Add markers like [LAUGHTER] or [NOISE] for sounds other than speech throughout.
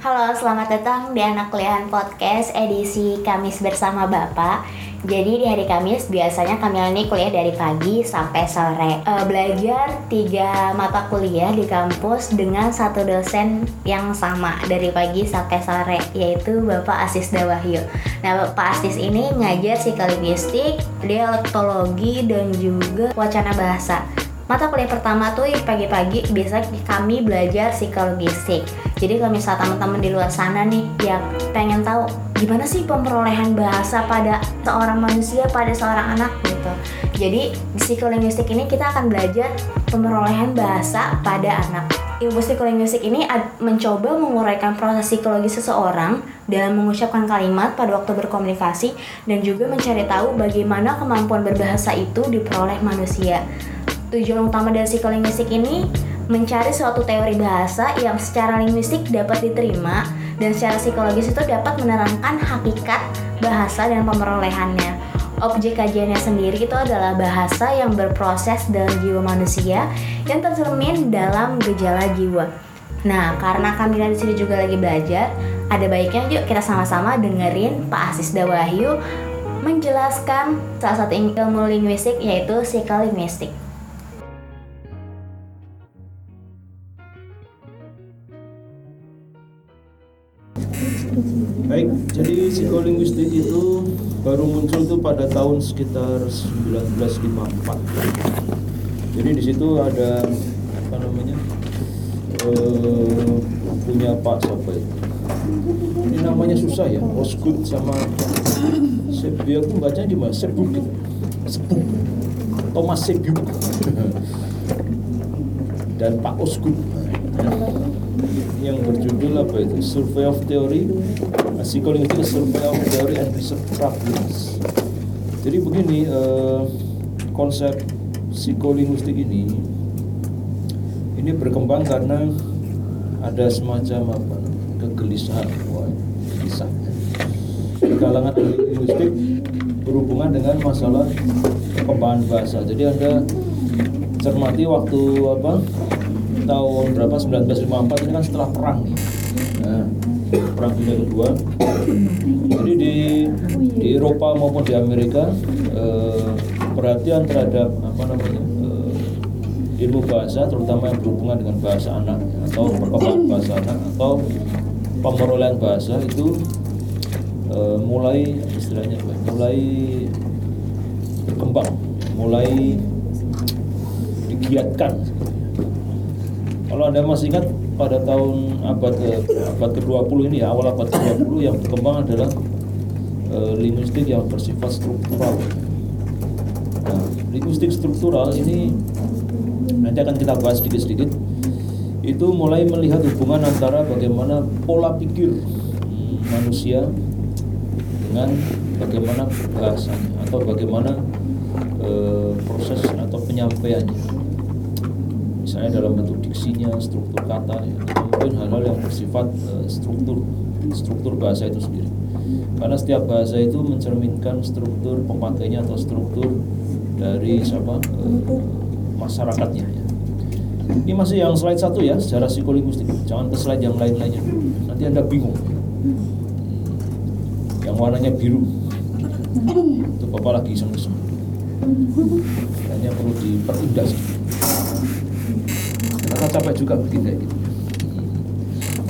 Halo, selamat datang di Anak Kuliahan Podcast edisi Kamis bersama Bapak. Jadi di hari Kamis biasanya kami ini kuliah dari pagi sampai sore. E, belajar tiga mata kuliah di kampus dengan satu dosen yang sama dari pagi sampai sore, yaitu Bapak Asis Dawahyu. Nah, Bapak Asis ini ngajar psikolinguistik, dialektologi, dan juga wacana bahasa mata kuliah pertama tuh pagi-pagi biasa kami belajar psikologistik jadi kalau misalnya teman-teman di luar sana nih yang pengen tahu gimana sih pemperolehan bahasa pada seorang manusia pada seorang anak gitu. Jadi di psikolinguistik ini kita akan belajar pemperolehan bahasa pada anak. Ilmu psikolinguistik ini mencoba menguraikan proses psikologi seseorang dalam mengucapkan kalimat pada waktu berkomunikasi dan juga mencari tahu bagaimana kemampuan berbahasa itu diperoleh manusia Tujuan utama dari psikolinguistik ini mencari suatu teori bahasa yang secara linguistik dapat diterima dan secara psikologis itu dapat menerangkan hakikat bahasa dan pemerolehannya. Objek kajiannya sendiri itu adalah bahasa yang berproses dalam jiwa manusia yang tercermin dalam gejala jiwa. Nah, karena kami di sini juga lagi belajar, ada baiknya yuk kita sama-sama dengerin Pak Asis Dawahyu menjelaskan salah satu ilmu linguistik yaitu psikolinguistik. Baik, jadi psikolinguistik itu baru muncul tuh pada tahun sekitar 1954. Jadi di situ ada apa namanya uh, punya Pak siapa? Ini namanya susah ya, Osgood sama Sebiak tuh baca di mana? Sebuk gitu. Sebuk. Thomas Sebiuk dan Pak Osgood berjudul apa itu? Survey of Theory. Psychological Survey of Theory and Research Problems jadi begini eh, konsep psikolinguistik ini ini berkembang karena ada semacam apa? Kegelisahan. Wah gelisah. Di kalangan linguistik berhubungan dengan masalah perkembangan bahasa. Jadi anda cermati waktu apa? Tahun berapa? 1954 ini kan setelah perang nih perang dunia kedua jadi di di Eropa maupun di Amerika eh, perhatian terhadap apa namanya eh, ilmu bahasa terutama yang berhubungan dengan bahasa anak atau perkembangan bahasa anak atau pemerolehan bahasa itu eh, mulai istilahnya apa? mulai berkembang mulai digiatkan kalau Anda masih ingat pada tahun abad ke abad ke-20 ini ya, awal abad ke-20 yang berkembang adalah e, linguistik yang bersifat struktural. Nah, linguistik struktural ini nanti akan kita bahas sedikit-sedikit. Itu mulai melihat hubungan antara bagaimana pola pikir hmm, manusia dengan bagaimana bahasanya atau bagaimana e, proses atau penyampaiannya misalnya dalam bentuk diksinya, struktur kata, ya, mungkin hal-hal yang bersifat uh, struktur struktur bahasa itu sendiri. Karena setiap bahasa itu mencerminkan struktur pemakainya atau struktur dari siapa uh, masyarakatnya. Ya. Ini masih yang slide satu ya, secara psikolinguistik. Jangan ke slide yang lain-lainnya. Nanti anda bingung. Yang warnanya biru, itu bapak lagi iseng-iseng. Hanya perlu diperindah sedikit capek juga bikin kayak gitu.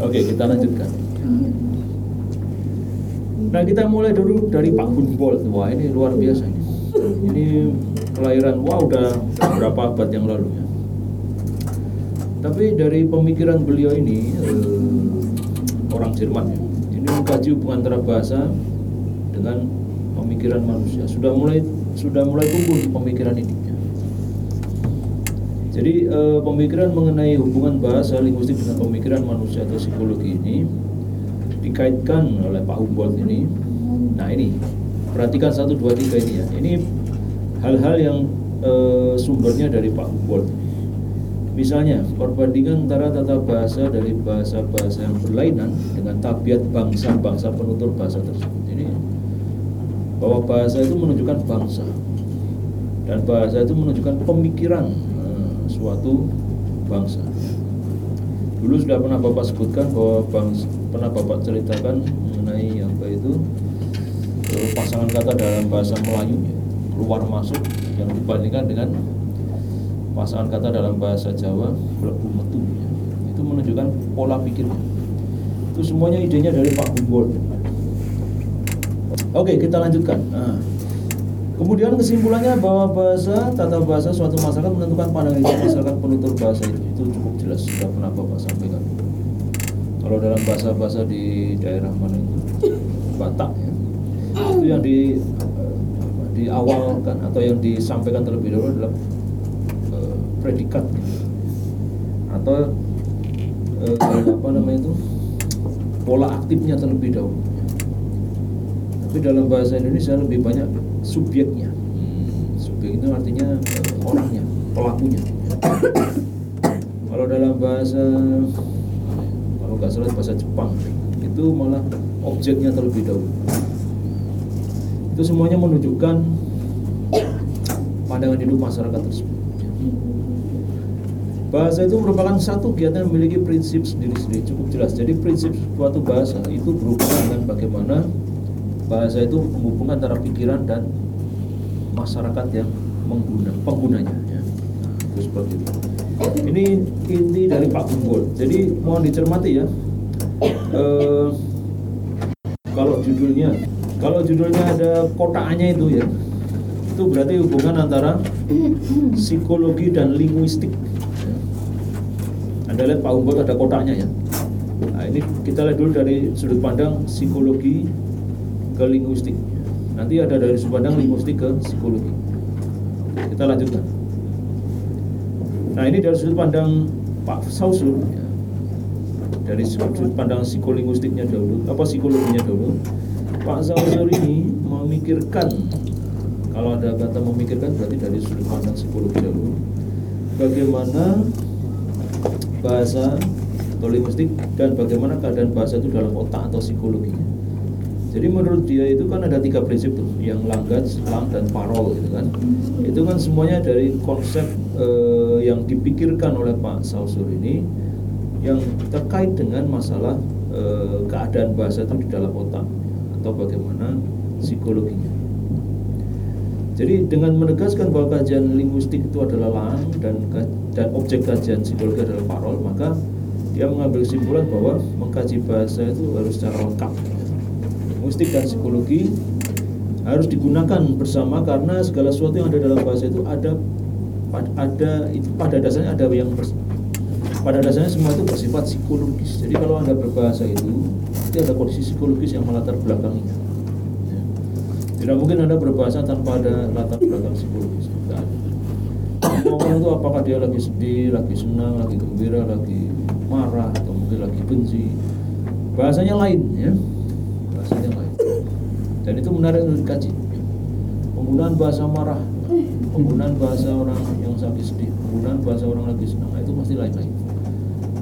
Oke kita lanjutkan. Nah kita mulai dulu dari Pak Humboldt wah ini luar biasa ini. Ini kelahiran wah udah berapa abad yang lalu ya? Tapi dari pemikiran beliau ini eh, orang Jerman ya ini mengkaji hubungan antara bahasa dengan pemikiran manusia. Sudah mulai sudah mulai tumbuh pemikiran ini jadi e, pemikiran mengenai hubungan bahasa linguistik dengan pemikiran manusia atau psikologi ini dikaitkan oleh Pak Humboldt ini. Nah ini perhatikan satu dua tiga ini ya. Ini hal-hal yang e, sumbernya dari Pak Humboldt. Misalnya, perbandingan antara tata bahasa dari bahasa-bahasa yang berlainan dengan tabiat bangsa-bangsa penutur bahasa tersebut. Ini bahwa bahasa itu menunjukkan bangsa dan bahasa itu menunjukkan pemikiran suatu bangsa. Dulu sudah pernah Bapak sebutkan bahwa bangsa, pernah bapak ceritakan mengenai apa itu eh, pasangan kata dalam bahasa Melayu ya, keluar masuk yang dibandingkan dengan pasangan kata dalam bahasa Jawa melebu metu. Itu menunjukkan pola pikirnya. Itu semuanya idenya dari Pak Humboldt oke kita lanjutkan. Nah, kemudian kesimpulannya bahwa bahasa tata bahasa suatu masyarakat menentukan pandangan hidup masyarakat penutur bahasa itu. Itu cukup jelas sudah pernah bapak sampaikan. Kalau dalam bahasa-bahasa di daerah mana itu? Batak ya. Itu yang di di awal kan atau yang disampaikan terlebih dahulu adalah eh, predikat. Atau eh, apa namanya itu? Pola aktifnya terlebih dahulu. Tapi dalam bahasa Indonesia lebih banyak subjeknya. Subjek itu artinya eh, orangnya pelakunya. Kalau dalam bahasa kalau nggak salah bahasa Jepang itu malah objeknya terlebih dahulu. Itu semuanya menunjukkan pandangan hidup masyarakat tersebut. Bahasa itu merupakan satu kegiatan yang memiliki prinsip sendiri-sendiri cukup jelas. Jadi prinsip suatu bahasa itu berhubungan dengan bagaimana bahasa itu menghubungkan antara pikiran dan masyarakat yang mengguna penggunanya ya. Nah, itu seperti itu ini inti dari Pak Bunggol jadi mohon dicermati ya Eh, kalau judulnya kalau judulnya ada kotaknya itu ya itu berarti hubungan antara psikologi dan linguistik Ya. anda lihat Pak Humboldt ada kotaknya ya nah ini kita lihat dulu dari sudut pandang psikologi ke linguistik. Nanti ada dari sudut pandang linguistik ke psikologi. Kita lanjutkan. Nah ini dari sudut pandang Pak Sausul ya. dari sudut pandang psikolinguistiknya dahulu apa psikologinya dahulu? Pak Sausul ini memikirkan kalau ada kata memikirkan berarti dari sudut pandang psikologi dahulu bagaimana bahasa atau linguistik dan bagaimana keadaan bahasa itu dalam otak atau psikologinya jadi menurut dia itu kan ada tiga prinsip tuh yang langgats, lang dan parol gitu kan itu kan semuanya dari konsep eh, yang dipikirkan oleh Pak Saussure ini yang terkait dengan masalah eh, keadaan bahasa itu di dalam otak atau bagaimana psikologinya jadi dengan menegaskan bahwa kajian linguistik itu adalah lang dan dan objek kajian psikologi adalah parol, maka dia mengambil kesimpulan bahwa mengkaji bahasa itu harus secara lengkap. Linguistik dan psikologi harus digunakan bersama karena segala sesuatu yang ada dalam bahasa itu ada ada itu pada dasarnya ada yang bers- pada dasarnya semua itu bersifat psikologis. Jadi kalau anda berbahasa itu, pasti ada kondisi psikologis yang melatar belakanginya. Ya. Tidak mungkin anda berbahasa tanpa ada latar belakang psikologis. Ngomong itu apakah dia lagi sedih, lagi senang, lagi gembira, lagi marah, atau mungkin lagi benci. Bahasanya lain, ya. Dan itu menarik untuk dikaji. Penggunaan bahasa marah, penggunaan bahasa orang yang lagi sedih, penggunaan bahasa orang lagi senang, nah, itu pasti lain-lain.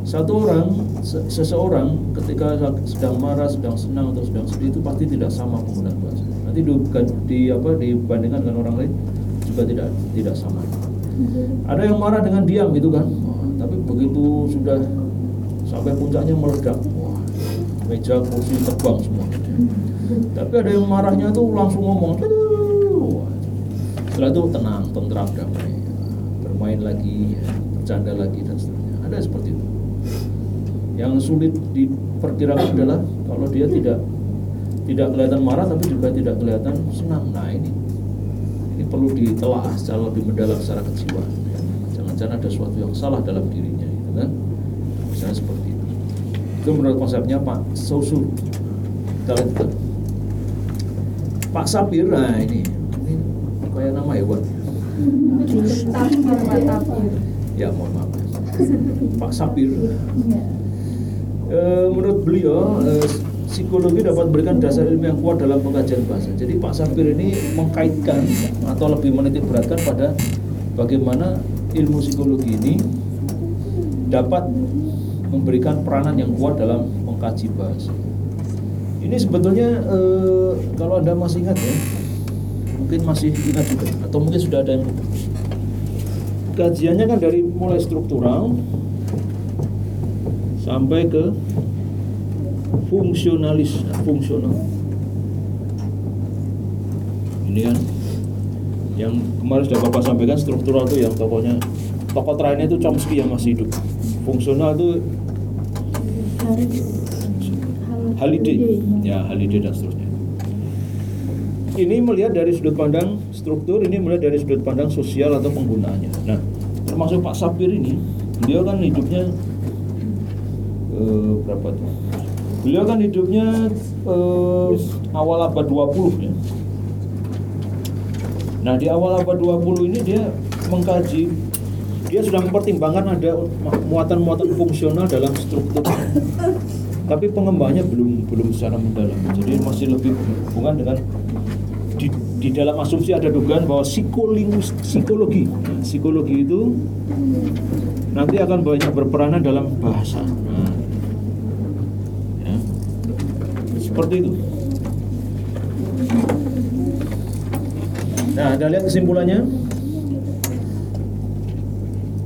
Satu orang, se- seseorang ketika sedang marah, sedang senang atau sedang sedih itu pasti tidak sama penggunaan bahasa. Nanti di, di apa dibandingkan dengan orang lain juga tidak tidak sama. Ada yang marah dengan diam gitu kan, tapi begitu sudah sampai puncaknya meledak, meja kursi terbang semua. Tapi ada yang marahnya tuh langsung ngomong, setelah itu tenang, tentram, damai, bermain lagi, bercanda lagi dan seterusnya. Ada seperti itu. Yang sulit diperkirakan adalah kalau dia tidak tidak kelihatan marah tapi juga tidak kelihatan senang. Nah ini ini perlu ditelaah secara lebih mendalam secara kejiwaan. Jangan-jangan ada sesuatu yang salah dalam dirinya, gitu kan? Misalnya seperti itu. Itu menurut konsepnya Pak Sausu. Kita lanjutkan. Pak Sapir, nah ini, ini kayak nama hewan. Ya mohon maaf. Pak Sapir. Eh, menurut beliau eh, psikologi dapat memberikan dasar ilmu yang kuat dalam pengkajian bahasa. Jadi Pak Sapir ini mengkaitkan atau lebih menitik beratkan pada bagaimana ilmu psikologi ini dapat memberikan peranan yang kuat dalam mengkaji bahasa. Ini sebetulnya eh, kalau anda masih ingat ya, mungkin masih ingat juga, atau mungkin sudah ada yang. Kajiannya kan dari mulai struktural sampai ke fungsionalis, fungsional. Ini kan yang kemarin sudah Bapak sampaikan struktural itu yang tokohnya tokoh terakhirnya itu Chomsky yang masih hidup. Fungsional itu Holiday, ya Holiday dan seterusnya. Ini melihat dari sudut pandang struktur, ini melihat dari sudut pandang sosial atau penggunaannya. Nah, termasuk Pak Sapir ini, beliau kan hidupnya eh, berapa tuh? Beliau kan hidupnya eh, awal abad 20 ya. Nah, di awal abad 20 ini dia mengkaji dia sudah mempertimbangkan ada muatan-muatan fungsional dalam struktur tapi pengembangannya belum belum secara mendalam. Jadi masih lebih berhubungan dengan di, di dalam asumsi ada dugaan bahwa psikolingus psikologi. Psikologi itu nanti akan banyak berperanan dalam bahasa. Nah, ya. seperti itu. Nah Anda lihat kesimpulannya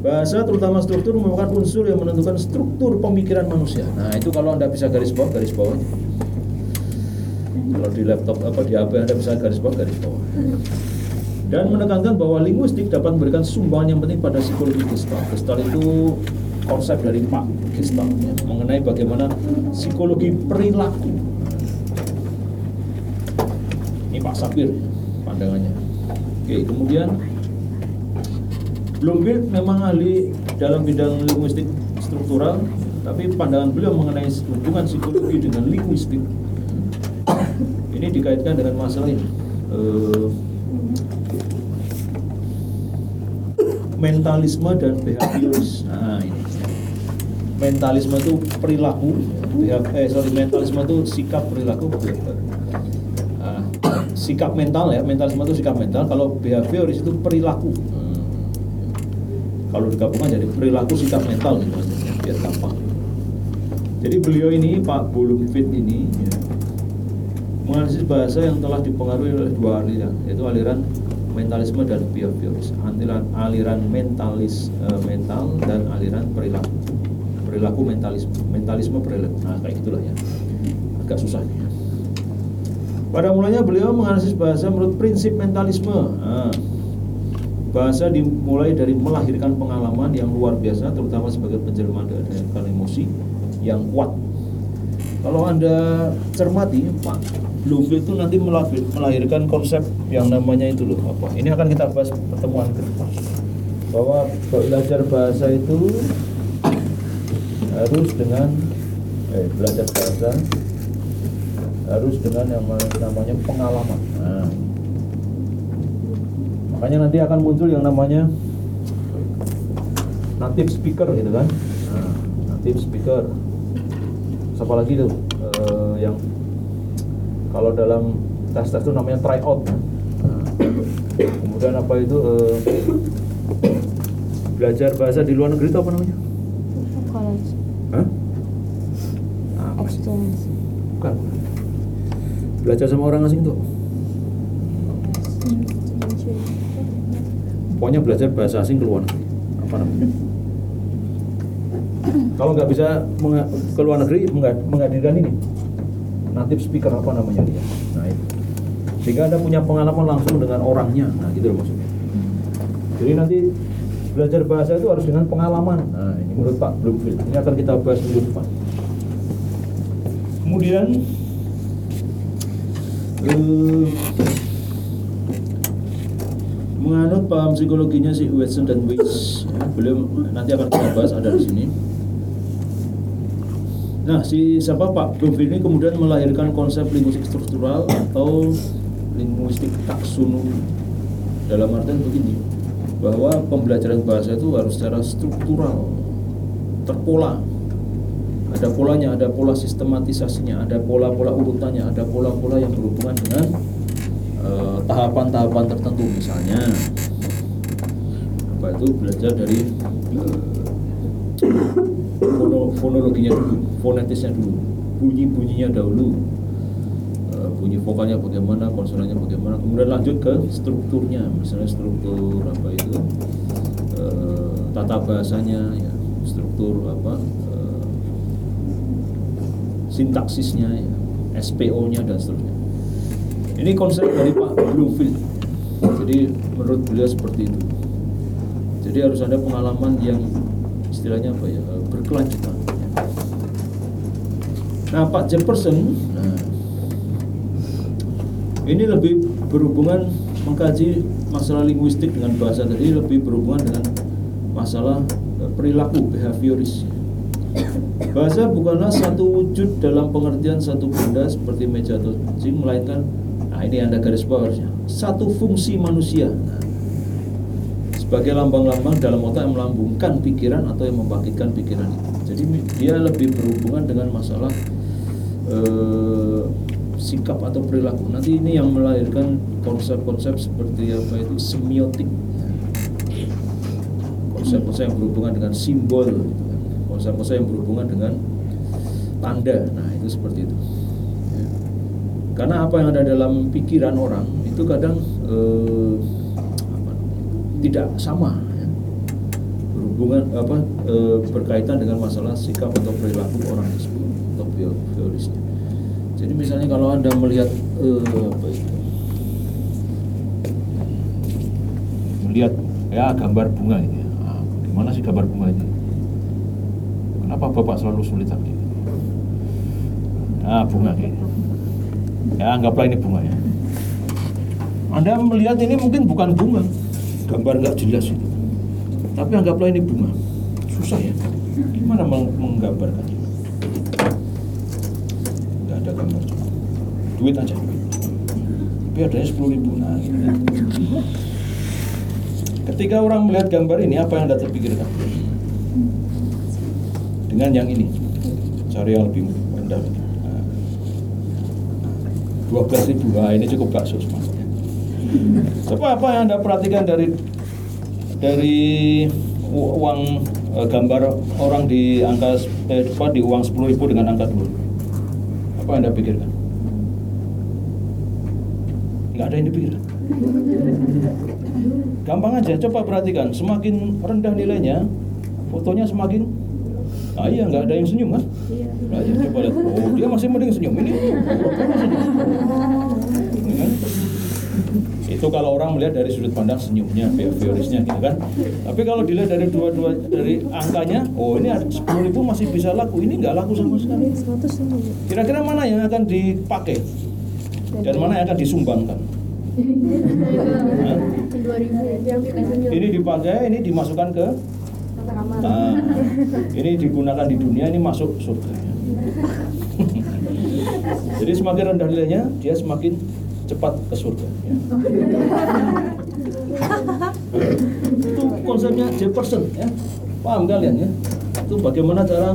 Bahasa terutama struktur merupakan unsur yang menentukan struktur pemikiran manusia. Nah, itu kalau Anda bisa garis bawah, garis bawah. Kalau di laptop apa di HP Anda bisa garis bawah, garis bawah. Dan menekankan bahwa linguistik dapat memberikan sumbangan yang penting pada psikologi Gestalt. Gestalt itu konsep dari Pak Gestalt ya, mengenai bagaimana psikologi perilaku. Ini Pak Sapir pandangannya. Oke, kemudian Bloomfield memang ahli dalam bidang linguistik struktural, tapi pandangan beliau mengenai hubungan psikologi dengan linguistik [COUGHS] ini dikaitkan dengan masalah ini. Uh, mentalisme dan behavioris. Nah, ini. Mentalisme itu perilaku, eh sorry mentalisme itu sikap perilaku. Uh, sikap mental ya, mentalisme itu sikap mental. Kalau behavioris itu perilaku kalau digabungkan jadi perilaku sikap mental gitu aja biar gampang. Jadi beliau ini Pak Bulumfit ini ya, menganalisis bahasa yang telah dipengaruhi oleh dua aliran yaitu aliran mentalisme dan behavioris. Aliran aliran mentalis uh, mental dan aliran perilaku. Perilaku mentalisme mentalisme perilaku. Nah kayak gitulah ya. Agak susah nih pada mulanya beliau menganalisis bahasa menurut prinsip mentalisme. Nah, Bahasa dimulai dari melahirkan pengalaman yang luar biasa, terutama sebagai penjelmaan dengan emosi yang kuat. Kalau Anda cermati, Pak Bloomfield itu nanti melahirkan konsep yang namanya itu loh apa? Ini akan kita bahas pertemuan ke depan. Bahwa belajar bahasa itu harus dengan eh, belajar bahasa harus dengan yang namanya pengalaman. Nah, makanya nanti akan muncul yang namanya native speaker gitu kan. Nah, native speaker. Siapa lagi tuh? Uh, yang kalau dalam tes-tes itu namanya try out nah, kemudian apa itu uh, belajar bahasa di luar negeri itu apa namanya? College. Hah? Nah, exchange. Bukan. Belajar sama orang asing tuh pokoknya belajar bahasa asing ke luar negeri. Apa namanya? Kalau nggak bisa ke luar negeri menghadirkan ini. Native speaker apa namanya dia? Nah itu. Sehingga anda punya pengalaman langsung dengan orangnya. Nah gitu loh maksudnya. Jadi nanti belajar bahasa itu harus dengan pengalaman. Nah ini menurut Pak Bloomfield. Ini akan kita bahas minggu depan. Kemudian uh, menganut paham psikologinya si Watson dan Weiss ya, beliau nanti akan kita bahas ada di sini. Nah si siapa? Pak Bloomfield ini kemudian melahirkan konsep linguistik struktural atau linguistik taksonomi dalam artian begini bahwa pembelajaran bahasa itu harus secara struktural terpola. Ada polanya, ada pola sistematisasinya, ada pola-pola urutannya, ada pola-pola yang berhubungan dengan tahapan-tahapan uh, tertentu misalnya. Apa itu? Belajar dari uh, fonologinya dulu, fonetisnya dulu, bunyi-bunyinya dahulu, uh, bunyi vokalnya bagaimana, konsonannya bagaimana, kemudian lanjut ke strukturnya, misalnya struktur apa itu? Uh, tata bahasanya, ya, struktur apa? Sintaksisnya, ya, SPO-nya dan seterusnya. Ini konsep dari Pak Bluefield. Jadi menurut beliau seperti itu. Jadi harus ada pengalaman yang istilahnya apa ya berkelanjutan. Nah Pak Jefferson, nah, ini lebih berhubungan mengkaji masalah linguistik dengan bahasa tadi lebih berhubungan dengan masalah eh, perilaku behavioris. Bahasa bukanlah satu wujud dalam pengertian satu benda seperti meja atau kucing, melainkan, nah ini ada garis bawahnya, satu fungsi manusia. Sebagai lambang-lambang dalam otak yang melambungkan pikiran atau yang membangkitkan pikiran itu. Jadi dia lebih berhubungan dengan masalah eh, sikap atau perilaku. Nanti ini yang melahirkan konsep-konsep seperti apa itu semiotik. Konsep-konsep yang berhubungan dengan simbol, gitu kan. konsep-konsep yang berhubungan dengan tanda. Nah itu seperti itu. Karena apa yang ada dalam pikiran orang itu kadang eh, apa, tidak sama. ya. Berhubungan apa eh, berkaitan dengan masalah sikap atau perilaku orang tersebut atau biologisnya. Jadi misalnya kalau anda melihat eh, apa itu, melihat ya gambar bunga ini, ah, gimana sih gambar bunga ini? Kenapa bapak selalu sulit tadi? Ah bunga ini. Ya anggaplah ini bunga ya. Anda melihat ini mungkin bukan bunga, gambar nggak jelas itu. Tapi anggaplah ini bunga, susah ya. Gimana meng- menggambarkan? Nggak ada gambar cuma duit aja. Tapi adanya sepuluh ribu. Nah, ya. Ketika orang melihat gambar ini, apa yang anda terpikirkan? Dengan yang ini, cari yang lebih rendah. Nah, dua belas ribu, nah, ini cukup bakso semuanya. Coba apa yang anda perhatikan dari dari uang eh, gambar orang di angka eh, apa, di uang sepuluh ribu dengan angka dua apa yang anda pikirkan? Nggak ada yang dipikirkan. Gampang aja, coba perhatikan. Semakin rendah nilainya, fotonya semakin Ah iya, nggak ada yang senyum kan? Nah, iya, coba lihat. Oh, dia masih mending senyum ini. Ini kan? Itu kalau orang melihat dari sudut pandang senyumnya, behaviorisnya gitu kan. Tapi kalau dilihat dari dua-dua dari angkanya, oh ini sepuluh ribu masih bisa laku, ini nggak laku sama sekali. Kira-kira mana yang akan dipakai dan mana yang akan disumbangkan? [LAUGHS] Hah? Ini dipakai, ini dimasukkan ke Nah, ini digunakan di dunia ini masuk surga. Jadi semakin rendah nilainya, dia semakin cepat ke surga. Itu konsepnya Jefferson, ya. Paham kalian ya? Itu bagaimana cara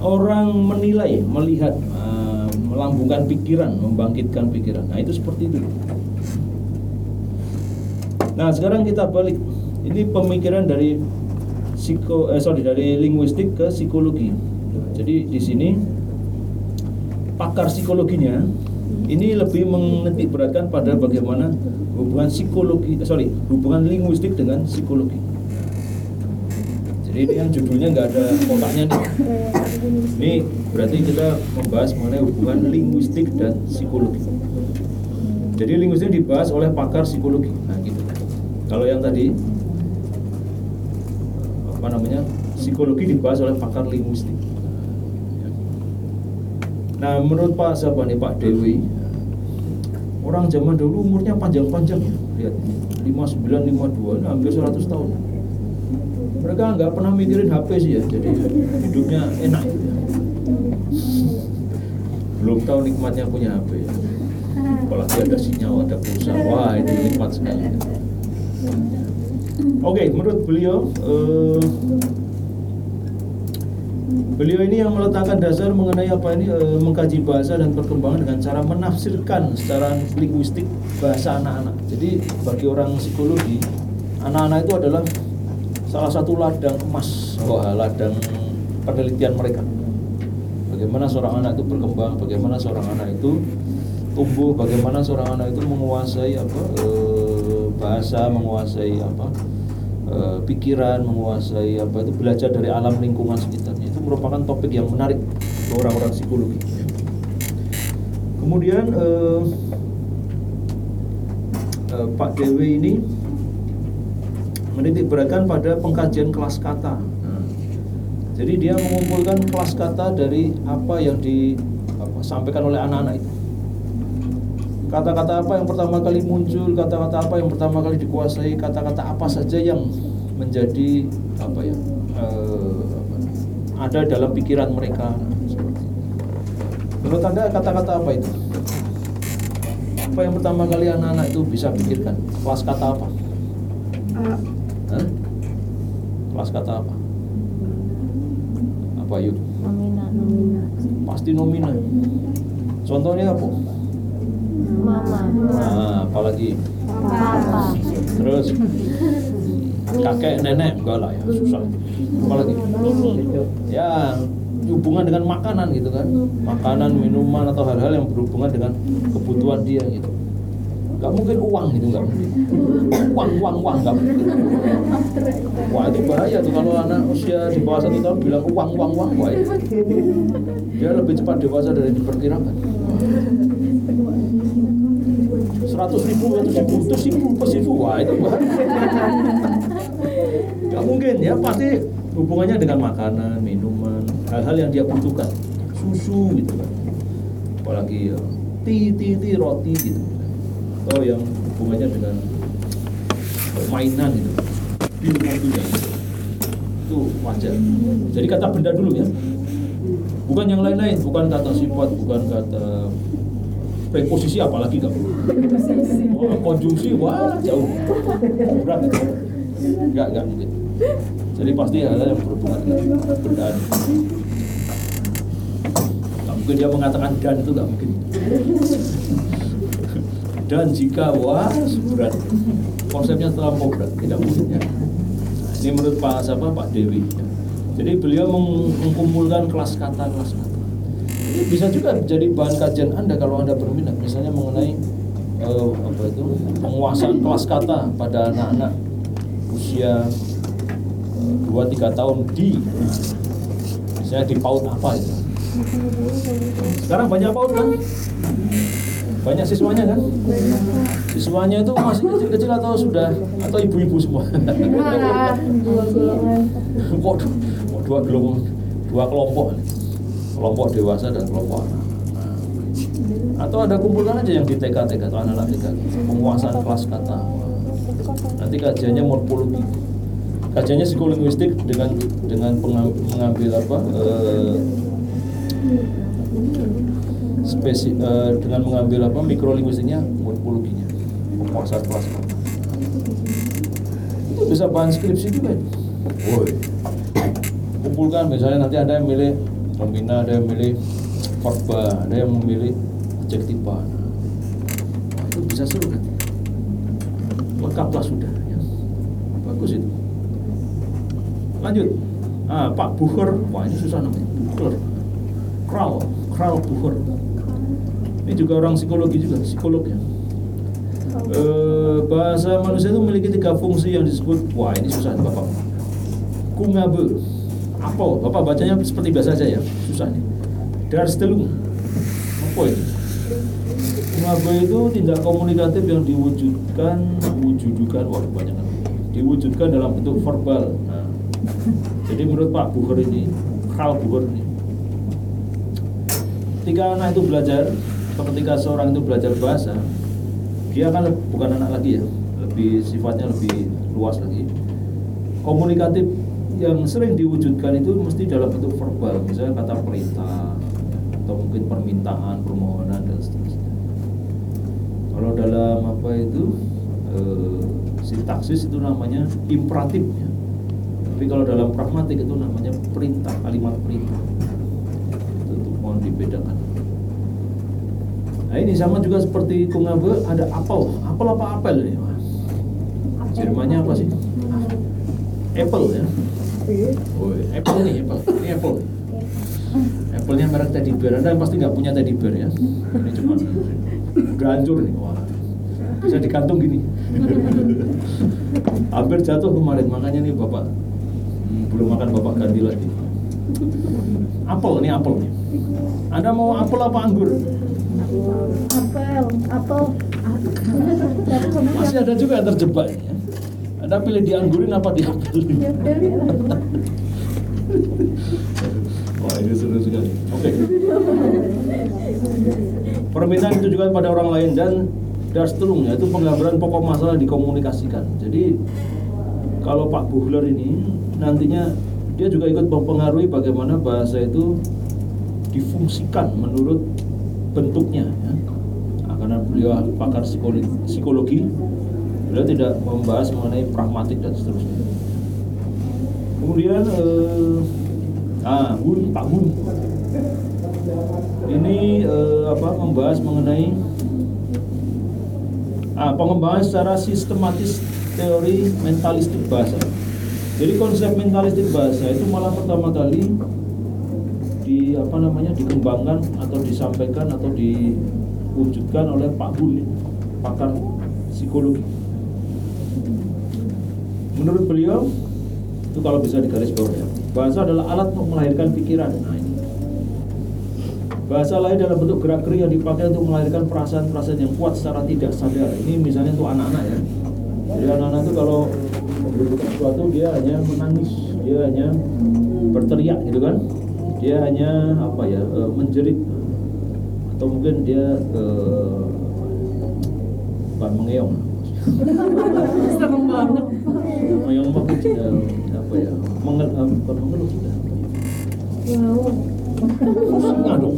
orang menilai, melihat, eh, melambungkan pikiran, membangkitkan pikiran. Nah itu seperti itu. Nah sekarang kita balik. Ini pemikiran dari psiko, eh, sorry dari linguistik ke psikologi. Jadi di sini pakar psikologinya ini lebih menitik beratkan pada bagaimana hubungan psikologi, eh, sorry hubungan linguistik dengan psikologi. Jadi ini yang judulnya nggak ada kotaknya nih. Ini berarti kita membahas mengenai hubungan linguistik dan psikologi. Jadi linguistik dibahas oleh pakar psikologi. Nah gitu. Kalau yang tadi apa namanya psikologi dibahas oleh pakar linguistik. Nah menurut Pak siapa nih Pak Dewi, orang zaman dulu umurnya panjang-panjang ya, lihat 5952, nah, hampir 100 tahun. Mereka nggak pernah mikirin HP sih ya, jadi hidupnya enak ya. Belum tahu nikmatnya punya HP ya. Apalagi ada sinyal, ada pulsa, wah itu nikmat sekali. Oke, menurut beliau, eh, beliau ini yang meletakkan dasar mengenai apa ini eh, mengkaji bahasa dan perkembangan dengan cara menafsirkan secara linguistik bahasa anak-anak. Jadi bagi orang psikologi, anak-anak itu adalah salah satu ladang emas, wah ladang penelitian mereka. Bagaimana seorang anak itu berkembang, bagaimana seorang anak itu tumbuh, bagaimana seorang anak itu menguasai apa eh, bahasa, menguasai apa eh, pikiran, menguasai apa itu belajar dari alam lingkungan sekitarnya. Itu merupakan topik yang menarik orang-orang psikologi. Kemudian eh, eh, Pak Dewi ini menitik beratkan pada pengkajian kelas kata. Jadi dia mengumpulkan kelas kata dari apa yang disampaikan oleh anak-anak itu. Kata-kata apa yang pertama kali muncul, kata-kata apa yang pertama kali dikuasai, kata-kata apa saja yang menjadi apa ya eh, apa, ada dalam pikiran mereka. Menurut anda kata-kata apa itu? Apa yang pertama kali anak-anak itu bisa pikirkan? Kelas kata apa? Hah? Kelas kata apa? Apa yuk? Nomina, nomina. Pasti nomina. Contohnya apa? Mama. Nah, apalagi Papa. terus kakek nenek enggak lah ya susah. Apalagi Mimi. ya hubungan dengan makanan gitu kan, makanan, minuman atau hal-hal yang berhubungan dengan kebutuhan dia gitu. Gak mungkin uang gitu nggak mungkin. Uang, uang, uang nggak mungkin. Wah itu bahaya tuh kalau anak usia di bawah satu tahun bilang uang, uang, uang, wah itu dia lebih cepat dewasa dari diperkirakan. Seratus ribu, seratus ribu, itu ribu, ribu, wah itu bahaya. Gak mungkin ya pasti hubungannya dengan makanan, minuman, hal-hal yang dia butuhkan, susu gitu kan. Apalagi ya, ti, ti, ti, roti gitu atau yang hubungannya dengan mainan gitu di mobilnya gitu. itu wajar jadi kata benda dulu ya bukan yang lain-lain bukan kata sifat bukan kata preposisi apalagi nggak perlu? Oh, konjungsi wah jauh. Berat itu. Nggak nggak mungkin. Jadi pasti hal-hal yang berhubungan dengan nggak mungkin dia mengatakan dan itu nggak mungkin. Dan jika wah berat. Konsepnya terlampau berat tidak mungkin ya. Ini menurut Pak siapa? Pak Dewi. Jadi beliau meng- mengumpulkan kelas kata kelas kata ini bisa juga jadi bahan kajian anda kalau anda berminat misalnya mengenai eh, apa itu penguasaan kelas kata pada anak-anak usia eh, dua tiga tahun di misalnya di PAUD apa itu. Sekarang banyak PAUD kan? Banyak siswanya kan? Siswanya itu masih kecil-kecil atau sudah atau ibu-ibu semua? Kok du- kok dua kelompok? Dua kelompok kelompok dewasa dan kelompok anak. Atau ada kumpulkan aja yang di TK TK atau anak-anak TK penguasaan kelas kata. Nanti kajiannya morfologi kajiannya psikolinguistik dengan dengan mengambil apa eh, spesi eh, dengan mengambil apa mikrolinguistiknya morfologinya penguasaan kelas kata. Itu bisa bahan skripsi juga. Woi. Kumpulkan misalnya nanti ada yang milih nomina ada yang milih verba ada yang memilih adjektiva nah, itu bisa seru nanti lengkaplah sudah ya. bagus itu. Lanjut. Ah, Pak Buher wah ini susah namanya. Buher Kral Kral Buher ini juga orang psikologi juga psikolog ya. Eh, bahasa manusia itu memiliki tiga fungsi yang disebut wah ini susah bapak. Kungabe apa bapak bacanya seperti biasa aja ya. Susah nih. Darstelung apa itu? Kungabe itu tindak komunikatif yang diwujudkan wujudukan wah banyak kan. Diwujudkan dalam bentuk verbal. Nah, jadi menurut Pak Buher ini Karl Buher ini ketika anak itu belajar atau ketika seorang itu belajar bahasa dia kan le- bukan anak lagi ya lebih sifatnya lebih luas lagi. Komunikatif yang sering diwujudkan itu mesti dalam bentuk verbal misalnya kata perintah atau mungkin permintaan permohonan dan seterusnya kalau dalam apa itu eh, sintaksis itu namanya imperatif ya. tapi kalau dalam pragmatik itu namanya perintah kalimat perintah itu untuk mohon dibedakan Nah ini sama juga seperti kungabe ada apel, apel apa apel ini? Wah. Jermannya apa sih? Apple ya. Oh, apple nih, apple. Ini apple. Apple-nya merek teddy bear. Anda pasti nggak punya teddy bear ya. Ini cuma udah hancur nih. Wah. Bisa digantung gini. Hampir jatuh kemarin, makanya nih bapak hmm, belum makan bapak ganti lagi. Apel ini apel nih. Anda mau apel apa anggur? Apel, apel. Masih ada juga yang terjebak ini ya. Anda pilih dianggurin apa diapelin? Wah ini seru sekali. Oke. Permintaan ditujukan pada orang lain dan Darstrung yaitu penggambaran pokok masalah dikomunikasikan. Jadi kalau Pak Buhler ini nantinya dia juga ikut mempengaruhi bagaimana bahasa itu difungsikan menurut bentuknya ya. Karena beliau pakar psikologi, psikologi beliau tidak membahas mengenai pragmatik dan seterusnya. Kemudian eh, ah. Hun Pak Hun ini eh, apa membahas mengenai ah, pengembangan secara sistematis teori mentalistik bahasa. Jadi konsep mentalistik bahasa itu malah pertama kali di apa namanya dikembangkan atau disampaikan atau diwujudkan oleh Pak Hun pakar psikologi menurut beliau itu kalau bisa digaris bawah ya bahasa adalah alat untuk melahirkan pikiran. Nah ini. Bahasa lain dalam bentuk gerak gerik yang dipakai untuk melahirkan perasaan-perasaan yang kuat secara tidak sadar. Ini misalnya untuk anak-anak ya. Jadi anak-anak itu kalau berbuat sesuatu dia hanya menangis dia hanya berteriak gitu kan. Dia hanya apa ya eh, menjerit. Atau mungkin dia eh, bukan mengeong. [LAUGHS] Serem banget. Yang mungkin tidak apa ya mengel eh, bukan mengeluh sudah Wow. Enggak dong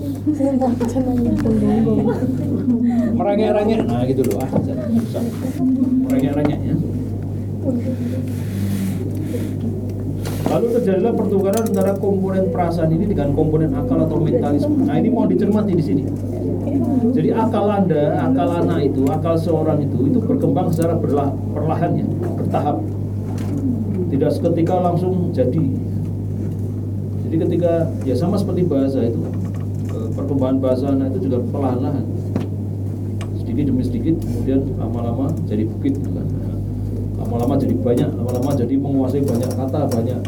merengek-rengek nah gitu loh merengek-rengek ya Lalu terjadilah pertukaran antara komponen perasaan ini dengan komponen akal atau mentalisme. Nah ini mau dicermati di sini. Jadi akal anda, akal anak itu, akal seorang itu, itu berkembang secara berlah, perlahan ya, bertahap. Tidak seketika langsung jadi. Jadi ketika ya sama seperti bahasa itu, eh, perkembangan bahasa anak itu juga perlahan-lahan. Sedikit demi sedikit, kemudian lama-lama jadi bukit gitu kan. Lama-lama jadi banyak, lama-lama jadi menguasai banyak kata, banyak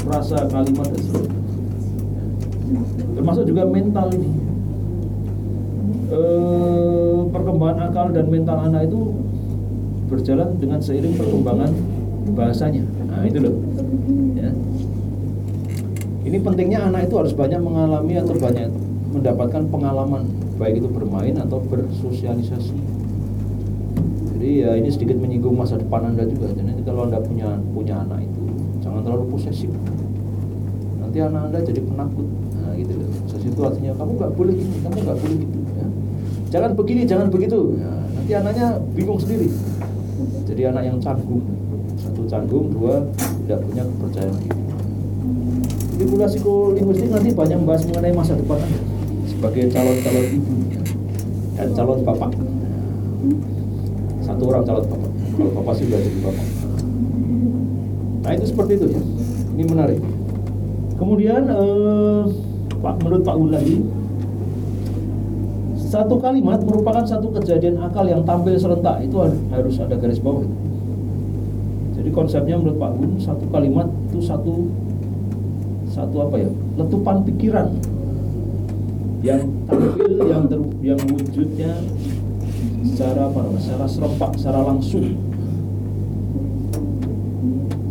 frasa, kalimat dan seterusnya. Termasuk juga mental ini. Eh, perkembangan akal dan mental anak itu berjalan dengan seiring perkembangan bahasanya. Nah itu loh. Ya. Ini pentingnya anak itu harus banyak mengalami atau banyak mendapatkan pengalaman, baik itu bermain atau bersosialisasi. Jadi ya ini sedikit menyinggung masa depan anda juga. Jadi kalau anda punya punya anak itu jangan terlalu posesif. Nanti anak anda jadi penakut. Nah gitu loh. Posesif itu artinya kamu nggak boleh gini, kamu nggak boleh gitu. Ya. Jangan begini, jangan begitu. Ya, nanti anaknya bingung sendiri. Jadi anak yang canggung. Canggung, dua tidak punya kepercayaan diri. Jadi pula psikolinguistik nanti banyak membahas mengenai masa depan Anda sebagai calon-calon ibu dan calon bapak. Satu orang calon bapak. Kalau bapak sih sudah jadi bapak. Nah itu seperti itu ya. Ini menarik. Kemudian eh, Pak menurut Pak Un lagi satu kalimat merupakan satu kejadian akal yang tampil serentak itu harus ada garis bawah. Konsepnya menurut Pak Un satu kalimat itu satu satu apa ya? Letupan pikiran. Yang tampil yang ter, yang wujudnya secara apa? Secara serempak secara langsung.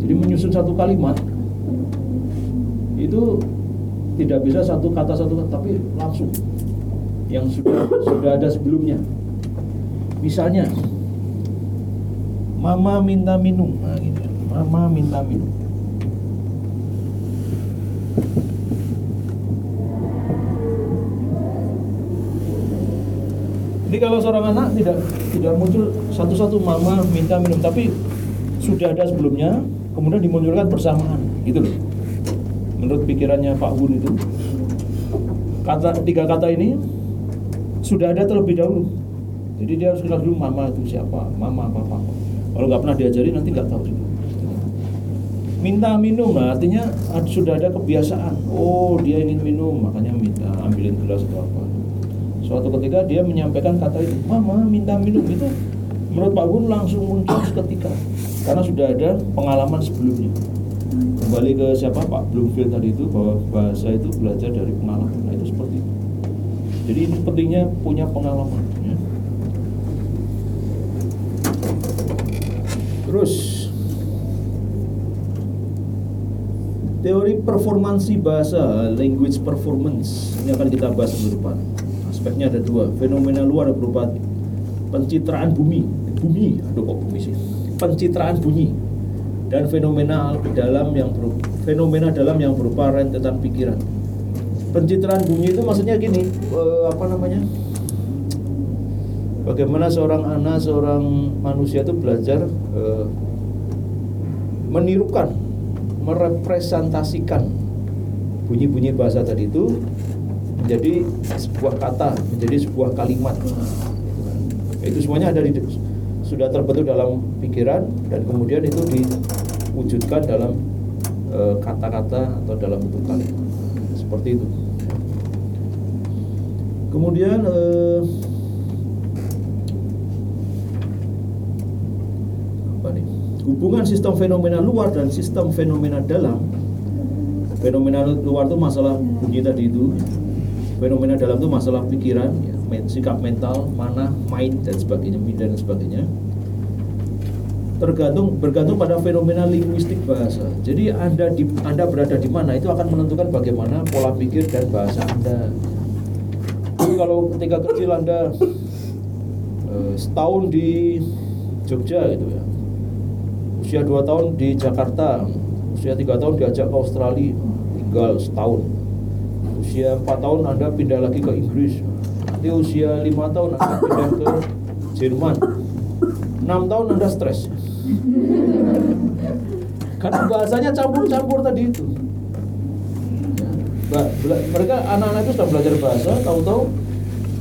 Jadi menyusun satu kalimat itu tidak bisa satu kata satu kata tapi langsung. Yang sudah sudah ada sebelumnya. Misalnya mama minta minum. Mama minta minum Jadi kalau seorang anak tidak tidak muncul satu-satu mama minta minum, tapi sudah ada sebelumnya, kemudian dimunculkan bersamaan, gitu loh. Menurut pikirannya Pak Hun itu, kata tiga kata ini sudah ada terlebih dahulu. Jadi dia harus kenal dulu mama itu siapa, mama papa. Kalau nggak pernah diajari nanti nggak tahu juga. Minta minum, nah, artinya sudah ada kebiasaan. Oh dia ingin minum, makanya minta ambilin gelas atau apa. Suatu ketika dia menyampaikan kata itu mama minta minum. Itu menurut Pak Gun langsung muncul seketika. Karena sudah ada pengalaman sebelumnya. Kembali ke siapa? Pak Bloomfield tadi itu bahwa bahasa itu belajar dari pengalaman. Nah itu seperti itu. Jadi ini pentingnya punya pengalaman ya. terus teori performansi bahasa language performance. Ini akan kita bahas minggu depan. Aspeknya ada dua fenomena luar berupa pencitraan bumi. Bumi aduh kok bumi sih? Pencitraan bunyi dan fenomena dalam yang berupa, fenomena dalam yang berupa rentetan pikiran. Pencitraan bunyi itu maksudnya gini eh, apa namanya? Bagaimana seorang anak seorang manusia itu belajar eh, menirukan merepresentasikan bunyi-bunyi bahasa tadi itu menjadi sebuah kata, menjadi sebuah kalimat. Itu semuanya ada di sudah terbentuk dalam pikiran dan kemudian itu diwujudkan dalam eh, kata-kata atau dalam bentuk kalimat. Seperti itu. Kemudian eh, apa nih? Hubungan sistem fenomena luar dan sistem fenomena dalam. Fenomena luar itu masalah bunyi tadi itu. Fenomena dalam itu masalah pikiran, sikap mental, mana, mind dan sebagainya, mind dan sebagainya. Tergantung bergantung pada fenomena linguistik bahasa. Jadi Anda di Anda berada di mana itu akan menentukan bagaimana pola pikir dan bahasa Anda. Jadi kalau ketika kecil Anda eh, setahun di Jogja gitu ya usia 2 tahun di Jakarta usia 3 tahun diajak ke Australia tinggal setahun. Usia 4 tahun Anda pindah lagi ke Inggris nanti usia 5 tahun Anda pindah ke Jerman. 6 tahun Anda stres. Karena bahasanya campur-campur tadi itu. Bela- mereka anak-anak itu sudah belajar bahasa tahu-tahu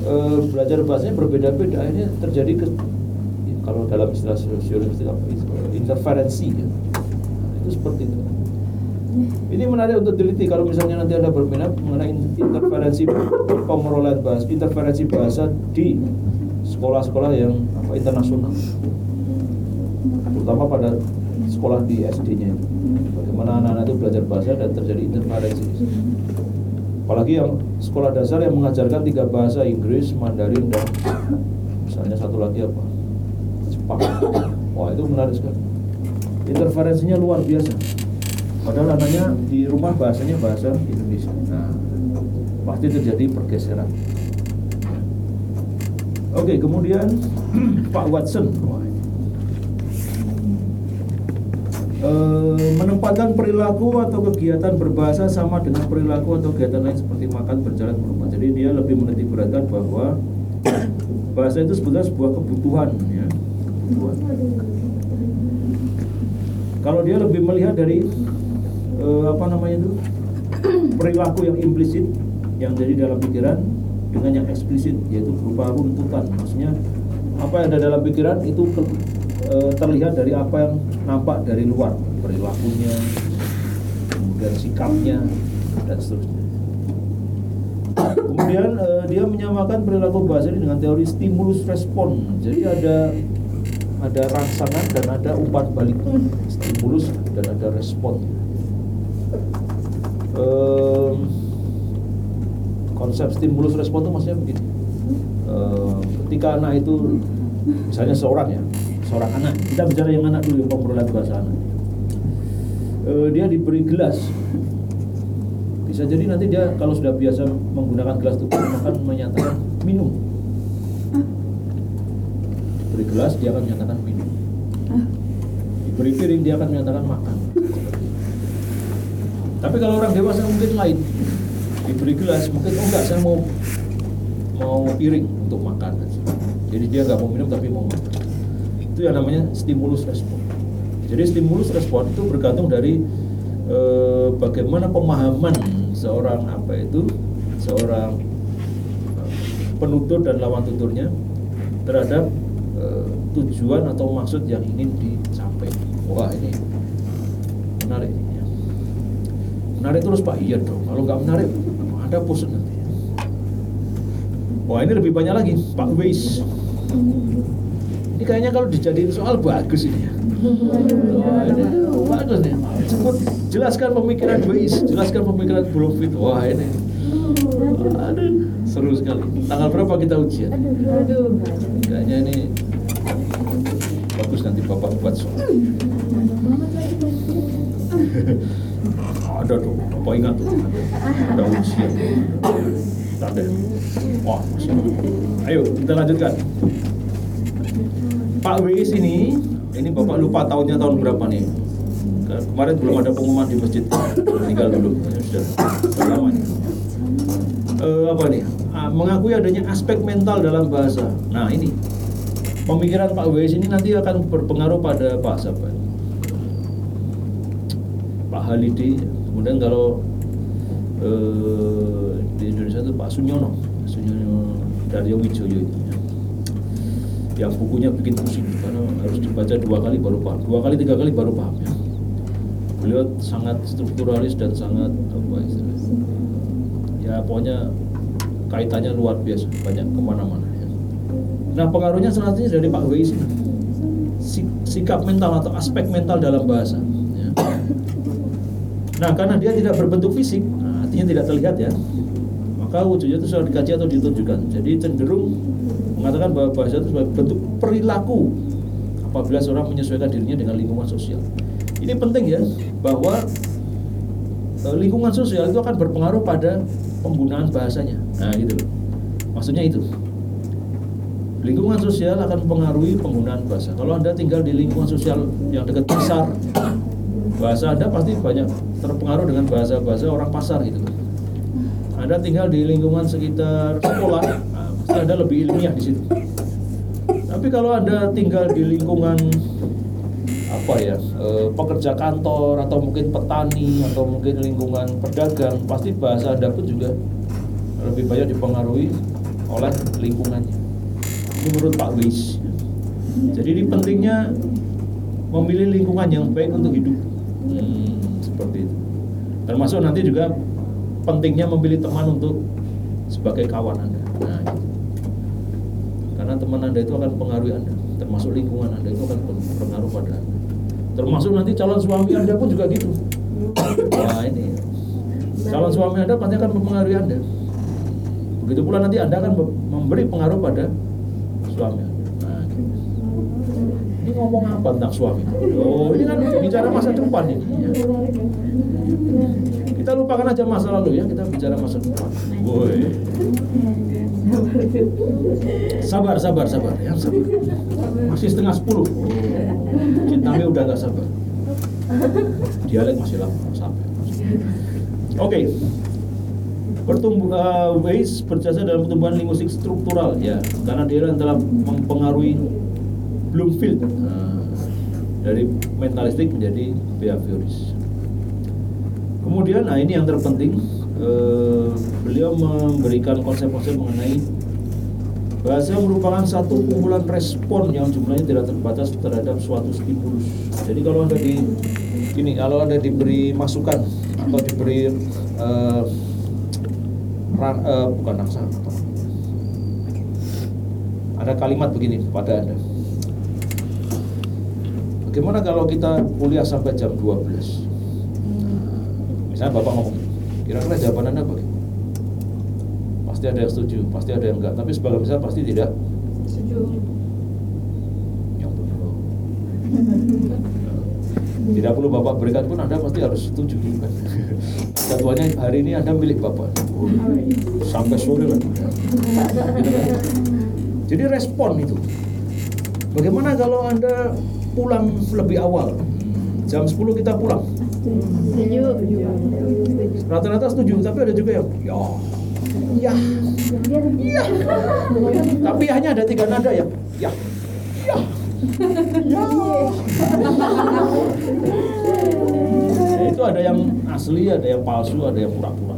eh, belajar bahasanya berbeda-beda akhirnya terjadi ke kalau dalam istilah sosiologi itu apa? interferensi ya. Itu seperti itu. Ini menarik untuk teliti. Kalau misalnya nanti ada berminat mengenai interferensi pemerolehan bahasa interferensi bahasa di sekolah-sekolah yang apa internasional. Terutama pada sekolah di SD-nya bagaimana anak-anak itu belajar bahasa dan terjadi interferensi. Apalagi yang sekolah dasar yang mengajarkan tiga bahasa Inggris, Mandarin dan misalnya satu lagi apa Jepang wah itu menarik sekali. Interferensinya luar biasa. Padahal anaknya di rumah bahasanya bahasa Indonesia. Nah pasti terjadi pergeseran. Oke kemudian [CLEARS THROAT] Pak Watson. Eh, menempatkan perilaku atau kegiatan berbahasa sama dengan perilaku atau kegiatan lain seperti makan, berjalan, merumah. Jadi dia lebih menitik beratkan bahwa [CLEARS THROAT] bahasa itu sebetulnya sebuah kebutuhan, Kalau dia lebih melihat dari eh, apa namanya itu [CLEARS THROAT] perilaku yang implisit yang jadi dalam pikiran dengan yang eksplisit yaitu berupa runtutan. Maksudnya apa yang ada dalam pikiran itu ke- eh, terlihat dari apa yang nampak dari luar perilakunya, kemudian sikapnya dan seterusnya. Kemudian eh, dia menyamakan perilaku bahasa ini dengan teori stimulus respon. Jadi ada ada rangsangan dan ada umpan balik stimulus dan ada respon. Em, konsep stimulus respon itu maksudnya begini. Em, ketika anak itu misalnya seorang ya, seorang anak, kita bicara yang anak dulu yang pemberolan bahasa anak. Eh, dia diberi gelas bisa jadi nanti dia kalau sudah biasa menggunakan gelas itu akan menyatakan minum diberi gelas dia akan menyatakan minum. Diberi piring dia akan menyatakan makan. Tapi kalau orang dewasa mungkin lain. Diberi gelas mungkin oh enggak saya mau mau piring untuk makan. Jadi dia nggak mau minum tapi mau makan. Itu yang namanya stimulus respon. Jadi stimulus respon itu bergantung dari eh, bagaimana pemahaman seorang apa itu seorang eh, penutur dan lawan tuturnya terhadap eh, tujuan atau maksud yang ingin dicapai. Wah ini menarik ini ya. Menarik terus Pak, iya dong. Kalau nggak menarik, ada bosan nanti. Wah ini lebih banyak lagi, Pak Weis. Ini kayaknya kalau dijadiin soal bagus ini ya. Wah, ini bagus nih. Sebut jelaskan pemikiran Weiss, jelaskan pemikiran Bloomfield. Wah ini, aduh seru sekali. Tanggal berapa kita ujian? Aduh. Kayaknya ini bapak buat soal. ada tuh, bapak ingat tuh, ada ujian. Ada. Wah, ayo kita lanjutkan. Pak Wis ini, ini bapak lupa tahunnya tahun berapa nih? Ke- Kemarin belum ada pengumuman di masjid, tinggal dulu, Ya, sudah sudah lama. nih. Eh, apa nih? Ah, mengakui adanya aspek mental dalam bahasa. Nah ini pemikiran Pak Wis ini nanti akan berpengaruh pada Pak siapa? Pak Halidi. Kemudian kalau eh, di Indonesia itu Pak Sunyono, Sunyono Daryo Wijoyo ini. ya. Yang bukunya bikin pusing karena harus dibaca dua kali baru paham, dua kali tiga kali baru paham ya. Beliau sangat strukturalis dan sangat apa istilahnya ya pokoknya kaitannya luar biasa banyak ke mana-mana. Nah pengaruhnya selanjutnya dari Pak Wei ini Si- sikap mental atau aspek mental dalam bahasa ya. nah karena dia tidak berbentuk fisik nah, artinya tidak terlihat ya maka wujudnya itu sudah dikaji atau ditunjukkan jadi cenderung mengatakan bahwa bahasa itu sebagai bentuk perilaku apabila seorang menyesuaikan dirinya dengan lingkungan sosial ini penting ya bahwa eh, lingkungan sosial itu akan berpengaruh pada penggunaan bahasanya. Nah, gitu. Maksudnya itu. Lingkungan sosial akan mempengaruhi penggunaan bahasa. Kalau Anda tinggal di lingkungan sosial yang dekat pasar, bahasa Anda pasti banyak terpengaruh dengan bahasa-bahasa orang pasar gitu. Anda tinggal di lingkungan sekitar sekolah, pasti Anda lebih ilmiah di situ. Tapi kalau Anda tinggal di lingkungan apa ya eh, pekerja kantor atau mungkin petani atau mungkin lingkungan pedagang pasti bahasa anda pun juga lebih banyak dipengaruhi oleh lingkungannya menurut Pak Wis jadi ini pentingnya memilih lingkungan yang baik untuk hidup. Hmm, seperti itu. Termasuk nanti juga pentingnya memilih teman untuk sebagai kawan anda. Nah, gitu. karena teman anda itu akan mempengaruhi anda. Termasuk lingkungan anda itu akan berpengaruh pada anda. Termasuk nanti calon suami anda pun juga gitu. Nah ini. Calon suami anda pasti akan mempengaruhi anda. Begitu pula nanti anda akan mem- memberi pengaruh pada suami. Nah, ini ngomong apa tentang suami? Oh ini kan bicara masa depan ini. Ya. kita lupakan aja masa lalu ya kita bicara masa depan. Woi. sabar sabar sabar ya sabar. Masih setengah sepuluh. Cintami udah nggak sabar. Dialek masih lama sampai. Oke pertumbuh uh, Weiss berjasa dalam pertumbuhan linguistik struktural ya. Karena dia telah mempengaruhi Bloomfield Nah, dari mentalistik menjadi behavioris kemudian nah ini yang terpenting eh, beliau memberikan konsep-konsep mengenai Bahasa merupakan satu kumpulan respon yang jumlahnya tidak terbatas terhadap suatu stimulus. Jadi kalau anda di ini kalau anda diberi masukan atau diberi eh, ran- eh, bukan rangsa, apa? ada kalimat begini pada anda. Bagaimana kalau kita kuliah sampai jam 12? Misalnya bapak ngomong, kira-kira jawaban anda bagaimana? Pasti ada yang setuju, pasti ada yang enggak. Tapi sebagian besar pasti tidak. Setuju. Yang benar. Tidak perlu bapak berikan pun anda pasti harus setuju kan. Jadwalnya hari ini anda milik bapak. Sampai sore. Jadi respon itu. Bagaimana kalau anda pulang lebih awal? Jam 10 kita pulang. Rata-rata setuju, tapi ada juga yang ya, ya, ya. Tapi hanya ada tiga nada ya, ya, ya, ya. Ya, itu ada yang asli, ada yang palsu, ada yang pura-pura.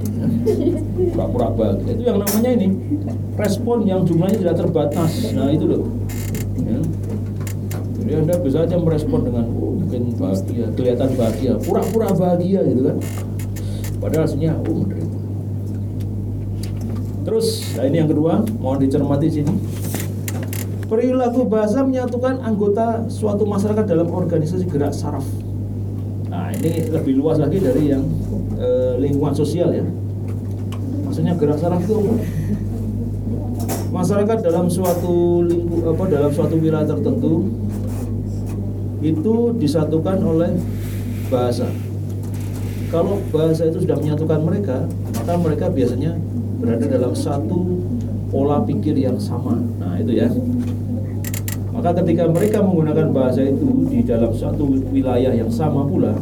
Pura-pura bahagia. Itu yang namanya ini respon yang jumlahnya tidak terbatas. Nah itu loh. Ya. Jadi anda bisa aja merespon dengan oh, mungkin bahagia, kelihatan bahagia, pura-pura bahagia gitu kan. Padahal aslinya oh menderita. Terus, nah ini yang kedua, mohon dicermati sini. Perilaku bahasa menyatukan anggota suatu masyarakat dalam organisasi gerak saraf. Ini lebih luas lagi dari yang eh, lingkungan sosial ya. Maksudnya gerak saraf itu? Masyarakat dalam suatu lingkup apa dalam suatu wilayah tertentu itu disatukan oleh bahasa. Kalau bahasa itu sudah menyatukan mereka, maka mereka biasanya berada dalam satu pola pikir yang sama. Nah, itu ya. Maka ketika mereka menggunakan bahasa itu di dalam suatu wilayah yang sama pula,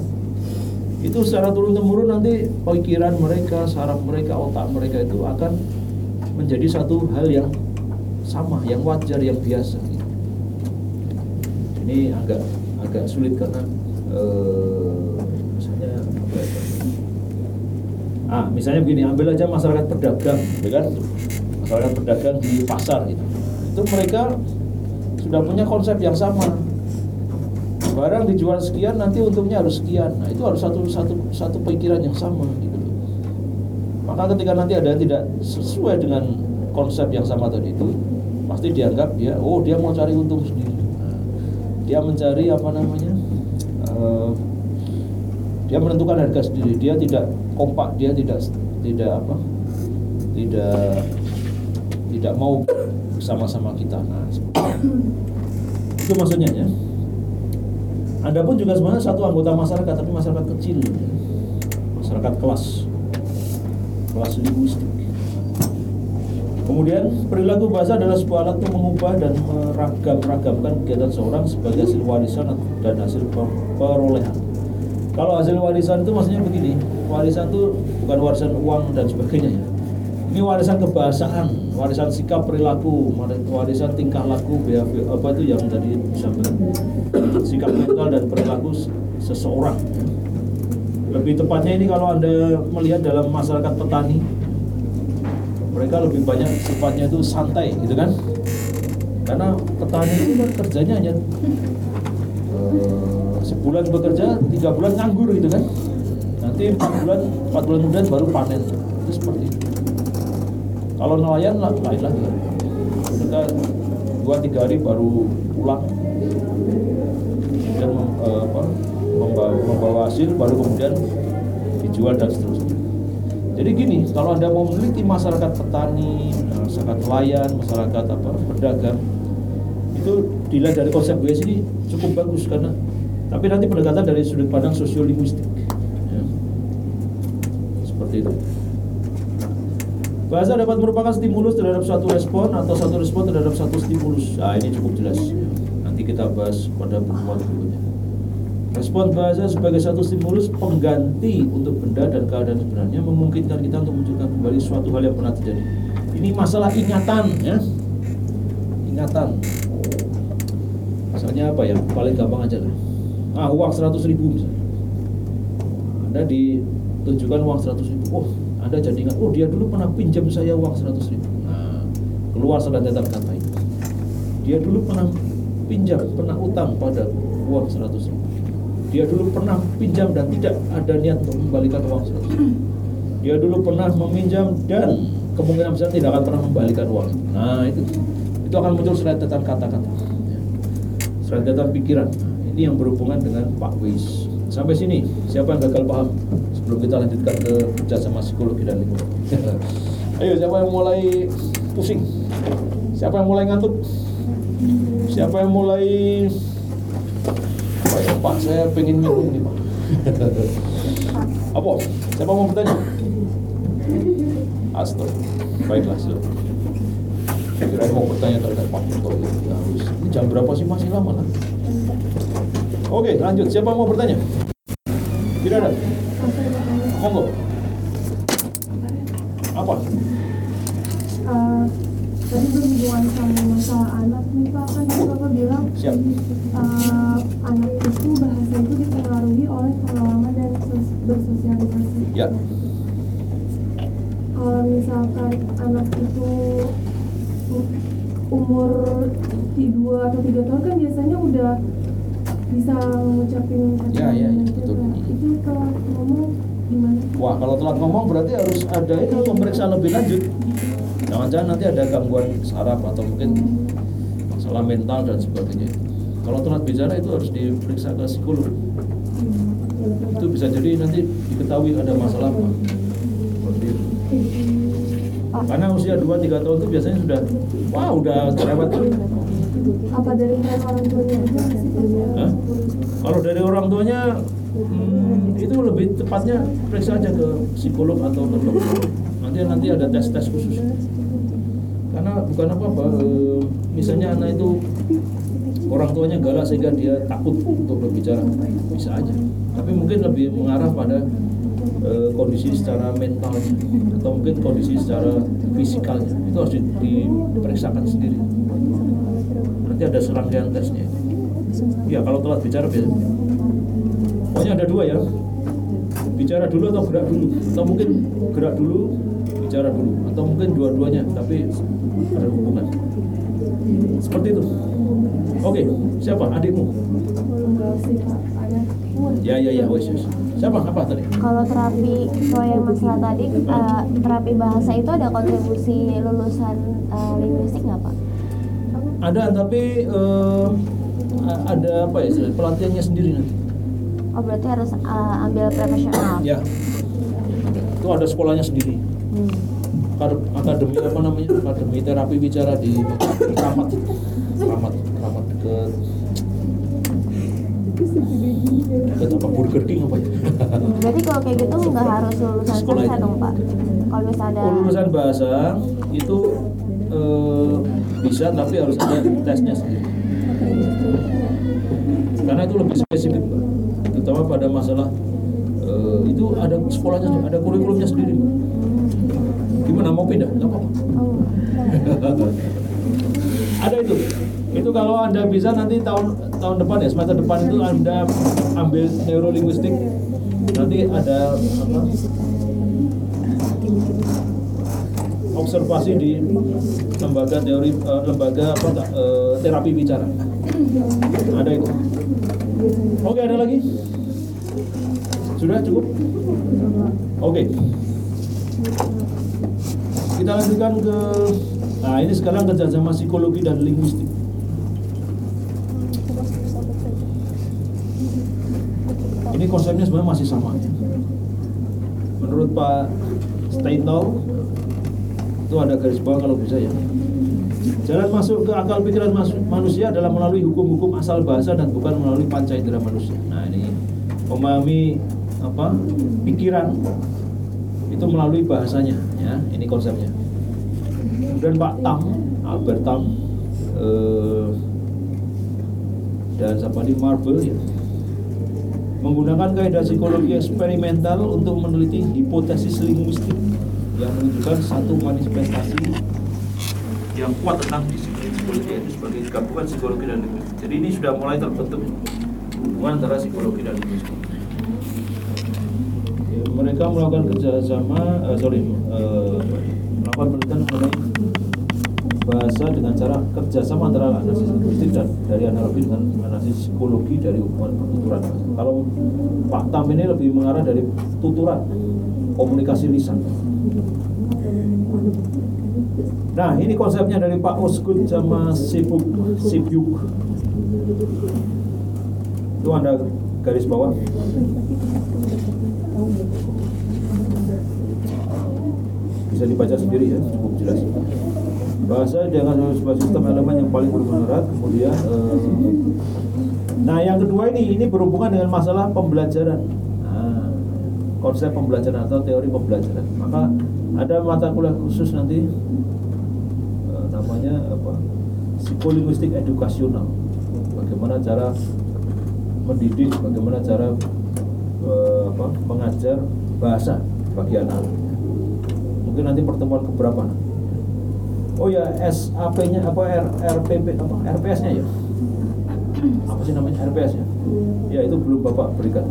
itu secara turun temurun nanti pikiran mereka, saraf mereka, otak mereka itu akan menjadi satu hal yang sama, yang wajar, yang biasa. Ini agak agak sulit karena eh, misalnya apa ya? Ah, misalnya begini, ambil aja masyarakat pedagang, ya kan? Masyarakat pedagang di pasar gitu. Itu mereka sudah punya konsep yang sama. Barang dijual sekian, nanti untungnya harus sekian. Nah, itu harus satu satu satu pikiran yang sama gitu. Maka ketika nanti ada yang tidak sesuai dengan konsep yang sama tadi itu, pasti dianggap dia, oh dia mau cari untung sendiri. Nah, dia mencari apa namanya? eh, dia menentukan harga sendiri. Dia tidak kompak, dia tidak tidak apa? Tidak tidak mau bersama-sama kita. Nah, itu maksudnya ya. Adapun juga sebenarnya satu anggota masyarakat, tapi masyarakat kecil, ya. masyarakat kelas, kelas linguistik. Kemudian perilaku bahasa adalah sebuah alat untuk mengubah dan meragam-ragamkan kegiatan seorang sebagai hasil warisan dan hasil per- perolehan. Kalau hasil warisan itu maksudnya begini, warisan itu bukan warisan uang dan sebagainya ya. Ini warisan kebahasaan, warisan sikap perilaku, warisan tingkah laku, behavior, apa itu yang tadi disampaikan, sikap mental dan perilaku seseorang. Lebih tepatnya ini kalau anda melihat dalam masyarakat petani, mereka lebih banyak sifatnya itu santai, gitu kan? Karena petani itu kan kerjanya hanya eh, sebulan bekerja, tiga bulan nganggur gitu kan? Nanti empat bulan, empat bulan kemudian baru panen. Itu seperti itu. Kalau nelayan lain lagi. Mereka dua tiga hari baru pulang dan mem- eh, apa, membawa, membawa hasil baru kemudian dijual dan seterusnya. Jadi gini, kalau anda mau meneliti masyarakat petani, masyarakat nelayan, masyarakat apa pedagang, itu dilihat dari konsep BS ini cukup bagus karena tapi nanti pendekatan dari sudut pandang sosiolinguistik. Ya. Seperti itu. Bahasa dapat merupakan stimulus terhadap suatu respon atau satu respon terhadap satu stimulus. Nah, ini cukup jelas. Nanti kita bahas pada pertemuan berikutnya. Respon bahasa sebagai satu stimulus pengganti untuk benda dan keadaan sebenarnya memungkinkan kita untuk munculkan kembali suatu hal yang pernah terjadi. Ini masalah ingatan, ya. Ingatan. Misalnya apa ya? Paling gampang aja lah. Ah, uang 100 ribu misalnya. Anda ditunjukkan uang 100 ribu. Anda jadi ingat, oh dia dulu pernah pinjam saya uang 100 ribu. Nah, keluar selantetan kata itu. Dia dulu pernah pinjam, pernah utang pada uang 100 ribu. Dia dulu pernah pinjam dan tidak ada niat untuk membalikan uang 100 ribu. [CLEARS THROAT] Dia dulu pernah meminjam dan kemungkinan besar tidak akan pernah membalikan uang. Nah, itu itu akan muncul serentetan kata-kata. Serentetan pikiran. Nah, ini yang berhubungan dengan Pak Wis. Sampai sini, siapa yang gagal paham sebelum kita lanjutkan ke kerjasama psikologi dan lingkungan? [LAUGHS] Ayo, siapa yang mulai pusing? Siapa yang mulai ngantuk? Siapa yang mulai Pak, ya, Pak saya pengen minum nih Pak. [LAUGHS] Apa? Siapa mau bertanya? Astaga. Baiklah, silakan. Kira mau bertanya terhadap Pak Toto gitu. Ya, harus. Ini jam berapa sih masih lama lah? Oke, lanjut. Siapa mau bertanya? Tidak ada. Monggo. Apa? Eh, tadi berhubungan sama masalah anak nih Pak kan Bapak bilang Siap. eh, anak itu bahasa itu dipengaruhi oleh pengalaman dan sos- bersosialisasi. Ya. Kalau misalkan anak itu umur dua atau tiga tahun kan biasanya udah bisa ngucapin kata Ya, ya, betul. Itu kalau ngomong gimana? Wah, kalau telat ngomong berarti harus ada ini pemeriksaan lebih lanjut. Jangan-jangan nanti ada gangguan saraf atau mungkin masalah mental dan sebagainya. Kalau telat bicara itu harus diperiksa ke psikolog. Itu bisa jadi nanti diketahui ada masalah apa. Seperti itu. Karena usia 2-3 tahun itu biasanya sudah, wah udah cerewet. apa dari orang tuanya? Hah? Kalau dari orang tuanya, hmm, itu lebih tepatnya periksa aja ke psikolog atau ke dokter. Nanti nanti ada tes-tes khusus. Karena bukan apa-apa, eh, misalnya anak itu orang tuanya galak sehingga dia takut untuk berbicara, bisa aja. Tapi mungkin lebih mengarah pada eh, kondisi secara mentalnya atau mungkin kondisi secara fisikalnya itu harus di- diperiksakan sendiri. Nanti ada serangkaian tesnya. Ya kalau telat bicara biasanya. Pokoknya ada dua ya. Bicara dulu atau gerak dulu. Atau mungkin gerak dulu, bicara dulu. Atau mungkin dua-duanya, tapi ada hubungan. Seperti itu. Oke, siapa? Adikmu? Ya, ya, ya, wes. Siapa? Apa tadi? Kalau terapi, kalau yang masalah tadi, eh, terapi bahasa itu ada kontribusi lulusan eh, linguistik nggak Pak? Ada, tapi a- ada apa ya? Pelatihannya sendiri nanti. Oh berarti harus eh, ambil profesional. Ya. Itu ada sekolahnya sendiri. Hmm. Akad- akademi apa namanya akademi terapi bicara di Kramat Kramat Kramat ke ke apa Burger King apa ya Berarti kalau kayak gitu nggak harus lulusan Sekolah dong Pak? Kalau misalnya ada Oh, lulusan bahasa itu eh, bisa tapi harus ada tesnya sendiri karena itu lebih spesifik pada masalah eh, itu ada sekolahnya ada kurikulumnya sendiri. Gimana? Mau pindah? Nggak apa-apa. Oh, ada itu. Itu kalau anda bisa nanti tahun tahun depan ya semester depan itu anda ambil neurolinguistik. Nanti ada apa? Observasi di lembaga teori eh, lembaga apa eh, terapi bicara. Ada itu. Oke ada lagi sudah cukup? Oke. Kita lanjutkan ke nah ini sekarang kerjasama psikologi dan linguistik. Ini konsepnya sebenarnya masih sama. Ya. menurut Pak Steindl itu ada garis bawah kalau bisa ya. Jalan masuk ke akal pikiran manusia adalah melalui hukum-hukum asal bahasa dan bukan melalui panca indera manusia. Nah ini memahami apa? Pikiran. Itu melalui bahasanya ya. Ini konsepnya. Kemudian Pak Tam Albert Tam eh, dan siapa di Marvel ya. Menggunakan kaidah psikologi eksperimental untuk meneliti hipotesis linguistik yang menunjukkan satu manifestasi yang kuat tentang disiplin psikologi itu sebagai gabungan psikologi dan linguistik. Jadi ini sudah mulai terbentuk hubungan antara psikologi dan linguistik. Mereka melakukan kerjasama, eh, sorry, eh, melakukan penelitian mengenai bahasa dengan cara kerjasama antara analisis linguistik dan dari analogi dengan analisis psikologi dari hubungan pertuturan. Kalau Pak Tam ini lebih mengarah dari tuturan komunikasi lisan. Nah, ini konsepnya dari Pak Osgood sama Sibuk Sibyuk. Itu Anda garis bawah. Bisa dibaca sendiri ya, cukup jelas. Bahasa dengan sebuah sistem elemen yang paling erat, kemudian eh, Nah, yang kedua ini ini berhubungan dengan masalah pembelajaran. Nah, konsep pembelajaran atau teori pembelajaran. Maka ada mata kuliah khusus nanti eh, namanya apa? Psikolinguistik edukasional. Bagaimana cara mendidik, bagaimana cara eh, apa? mengajar bahasa bagi anak. Mungkin nanti pertemuan keberapa? Oh ya, SAP-nya apa R, RPP apa RPS-nya ya? apa sih namanya RPS ya? Ya itu belum bapak berikan.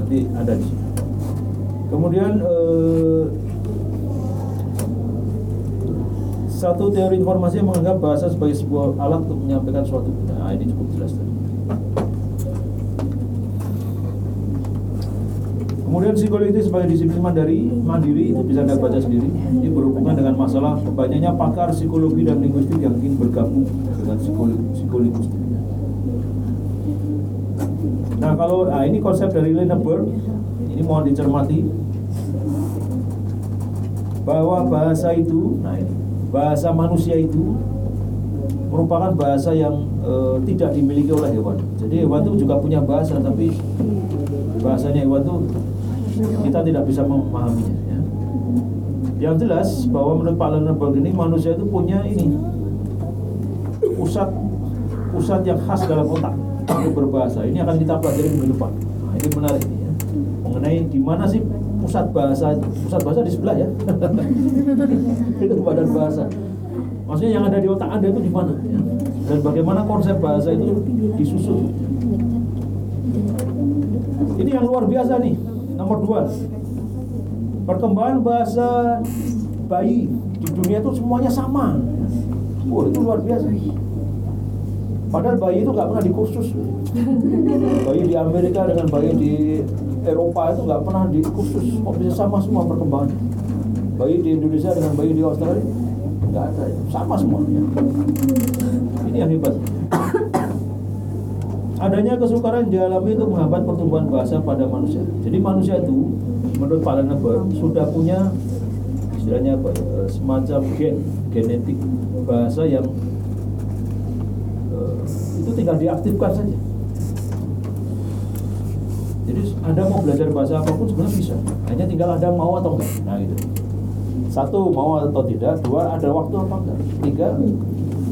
Nanti ada di sini. Kemudian eh, satu teori informasi yang menganggap bahasa sebagai sebuah alat untuk menyampaikan suatu Nah ini cukup jelas tadi. Kemudian psikologi sebagai disiplin mandiri, mandiri itu bisa anda baca sendiri. Ini berhubungan dengan masalah banyaknya pakar psikologi dan linguistik yang ingin bergabung dengan psikologi, psikologi Nah kalau nah ini konsep dari Linneberg, ini mohon dicermati bahwa bahasa itu, nah ini bahasa manusia itu merupakan bahasa yang eh, tidak dimiliki oleh hewan. Jadi hewan itu juga punya bahasa, tapi bahasanya hewan itu kita tidak bisa memahaminya. Ya. Yang jelas bahwa menurut Pak Linneberg ini manusia itu punya ini pusat pusat yang khas dalam otak untuk berbahasa. Ini akan kita pelajari minggu depan. Nah, ini menarik ya. Mengenai di mana sih pusat bahasa pusat bahasa di sebelah ya. [LAUGHS] itu badan bahasa. Maksudnya yang ada di otak Anda itu di mana? Ya. Dan bagaimana konsep bahasa itu disusun? Ini yang luar biasa nih. Nomor dua, perkembangan bahasa bayi di dunia itu semuanya sama. Wah itu luar biasa. Padahal bayi itu nggak pernah dikursus. Bayi di Amerika dengan bayi di Eropa itu nggak pernah dikursus. Kok bisa sama semua perkembangannya? Bayi di Indonesia dengan bayi di Australia nggak ada, sama semuanya. Ini yang hebat. Adanya kesukaran dialami itu menghambat pertumbuhan bahasa pada manusia. Jadi manusia itu menurut Pak Lenneberg sudah punya istilahnya apa ya, eh, semacam gen genetik bahasa yang eh, itu tinggal diaktifkan saja. Jadi Anda mau belajar bahasa apa pun sebenarnya bisa, hanya tinggal Anda mau atau enggak. Nah itu. Satu mau atau tidak, dua ada waktu apa enggak, tiga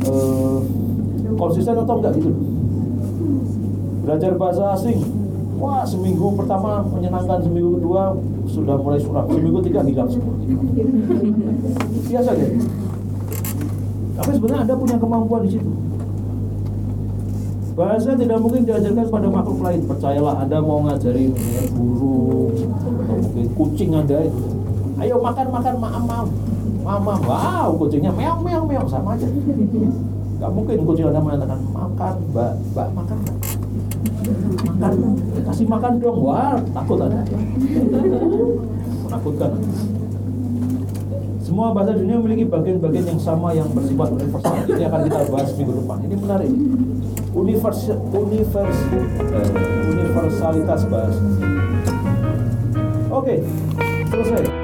eh, konsisten atau enggak gitu. Belajar bahasa asing, wah seminggu pertama menyenangkan, seminggu kedua sudah mulai suram, seminggu tiga hilang semua. Biasa gitu. Tapi sebenarnya Anda punya kemampuan di situ. Bahasa tidak mungkin diajarkan pada makhluk lain. Percayalah Anda mau ngajari burung atau mungkin kucing Anda itu. Ayo makan makan maam maam. Mama, wow, kucingnya meong meong meong sama aja. Gak mungkin kucing Anda mengatakan makan, mbak, mbak makan mbak. Makan, kasih makan dong. Wah, takut Anda. Menakutkan. Semua bahasa dunia memiliki bagian-bagian yang sama yang bersifat universal. Ini akan kita bahas minggu depan. Ini menarik. Univers, univers, eh, universalitas bahasa. Oke, selesai.